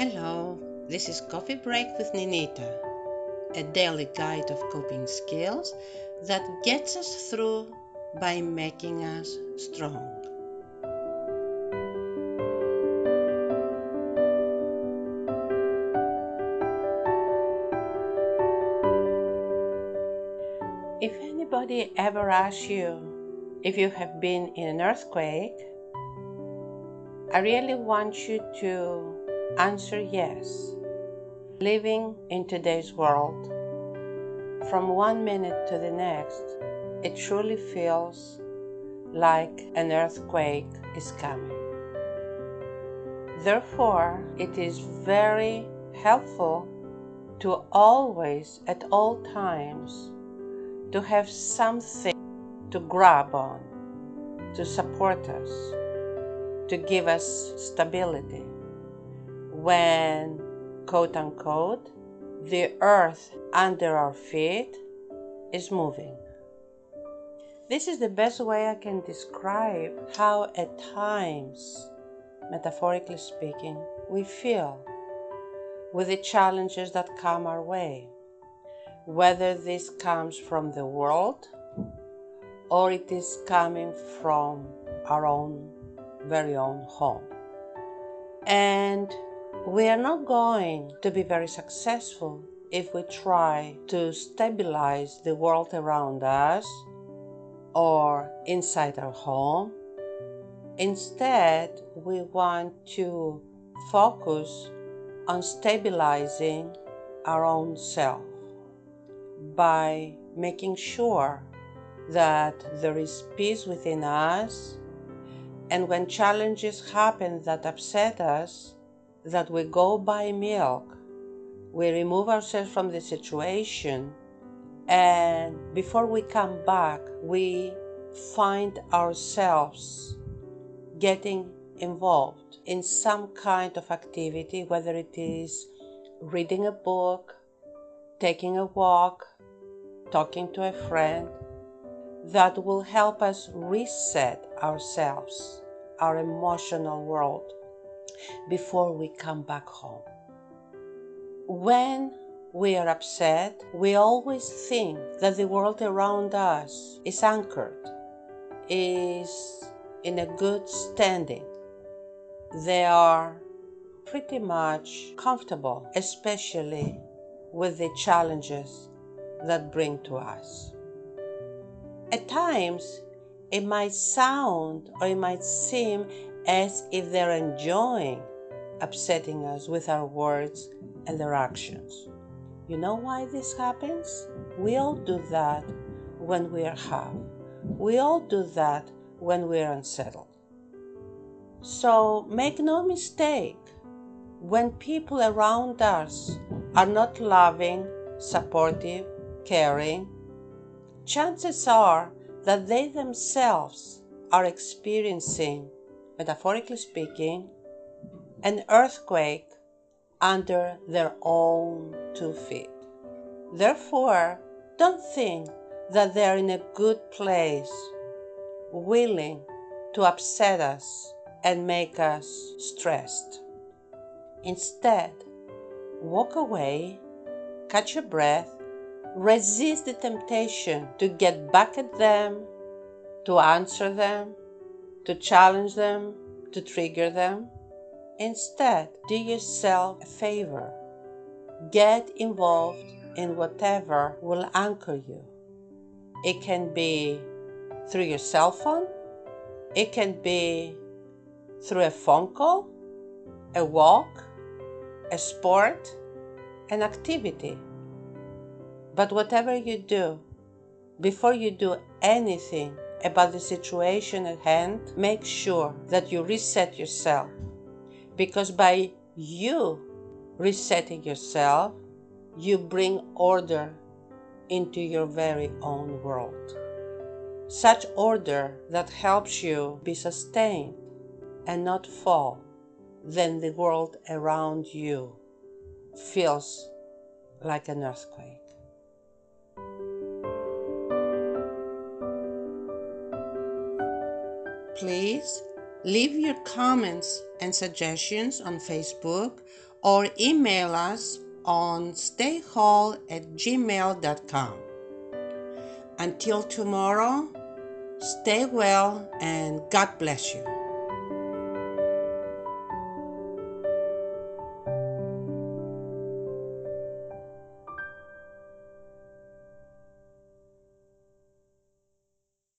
Hello, this is Coffee Break with Ninita, a daily guide of coping skills that gets us through by making us strong. If anybody ever asks you if you have been in an earthquake, I really want you to answer yes. Living in today's world, from one minute to the next, it truly feels like an earthquake is coming. Therefore, it is very helpful to always, at all times, to have something to grab on, to support us, to give us stability. When, quote unquote, the earth under our feet is moving. This is the best way I can describe how, at times, metaphorically speaking, we feel with the challenges that come our way whether this comes from the world or it is coming from our own very own home. And we are not going to be very successful if we try to stabilize the world around us or inside our home. Instead, we want to focus on stabilizing our own self by making sure that there is peace within us and when challenges happen that upset us that we go buy milk we remove ourselves from the situation and before we come back we find ourselves getting involved in some kind of activity whether it is reading a book taking a walk talking to a friend that will help us reset ourselves, our emotional world, before we come back home. When we are upset, we always think that the world around us is anchored, is in a good standing. They are pretty much comfortable, especially with the challenges that bring to us. At times, it might sound or it might seem as if they're enjoying upsetting us with our words and their actions. You know why this happens? We all do that when we are half. We all do that when we are unsettled. So make no mistake, when people around us are not loving, supportive, caring, chances are that they themselves are experiencing, metaphorically speaking, an earthquake under their own two feet. Therefore, don't think that they're in a good place, willing to upset us and make us stressed. Instead, walk away, catch your breath, Resist the temptation to get back at them, to answer them, to challenge them, to trigger them. Instead, do yourself a favor. Get involved in whatever will anchor you. It can be through your cell phone, it can be through a phone call, a walk, a sport, an activity. But whatever you do, before you do anything about the situation at hand, make sure that you reset yourself. Because by you resetting yourself, you bring order into your very own world. Such order that helps you be sustained and not fall, then the world around you feels like an earthquake. Please leave your comments and suggestions on Facebook or email us on stayhall at gmail.com. Until tomorrow, stay well and God bless you.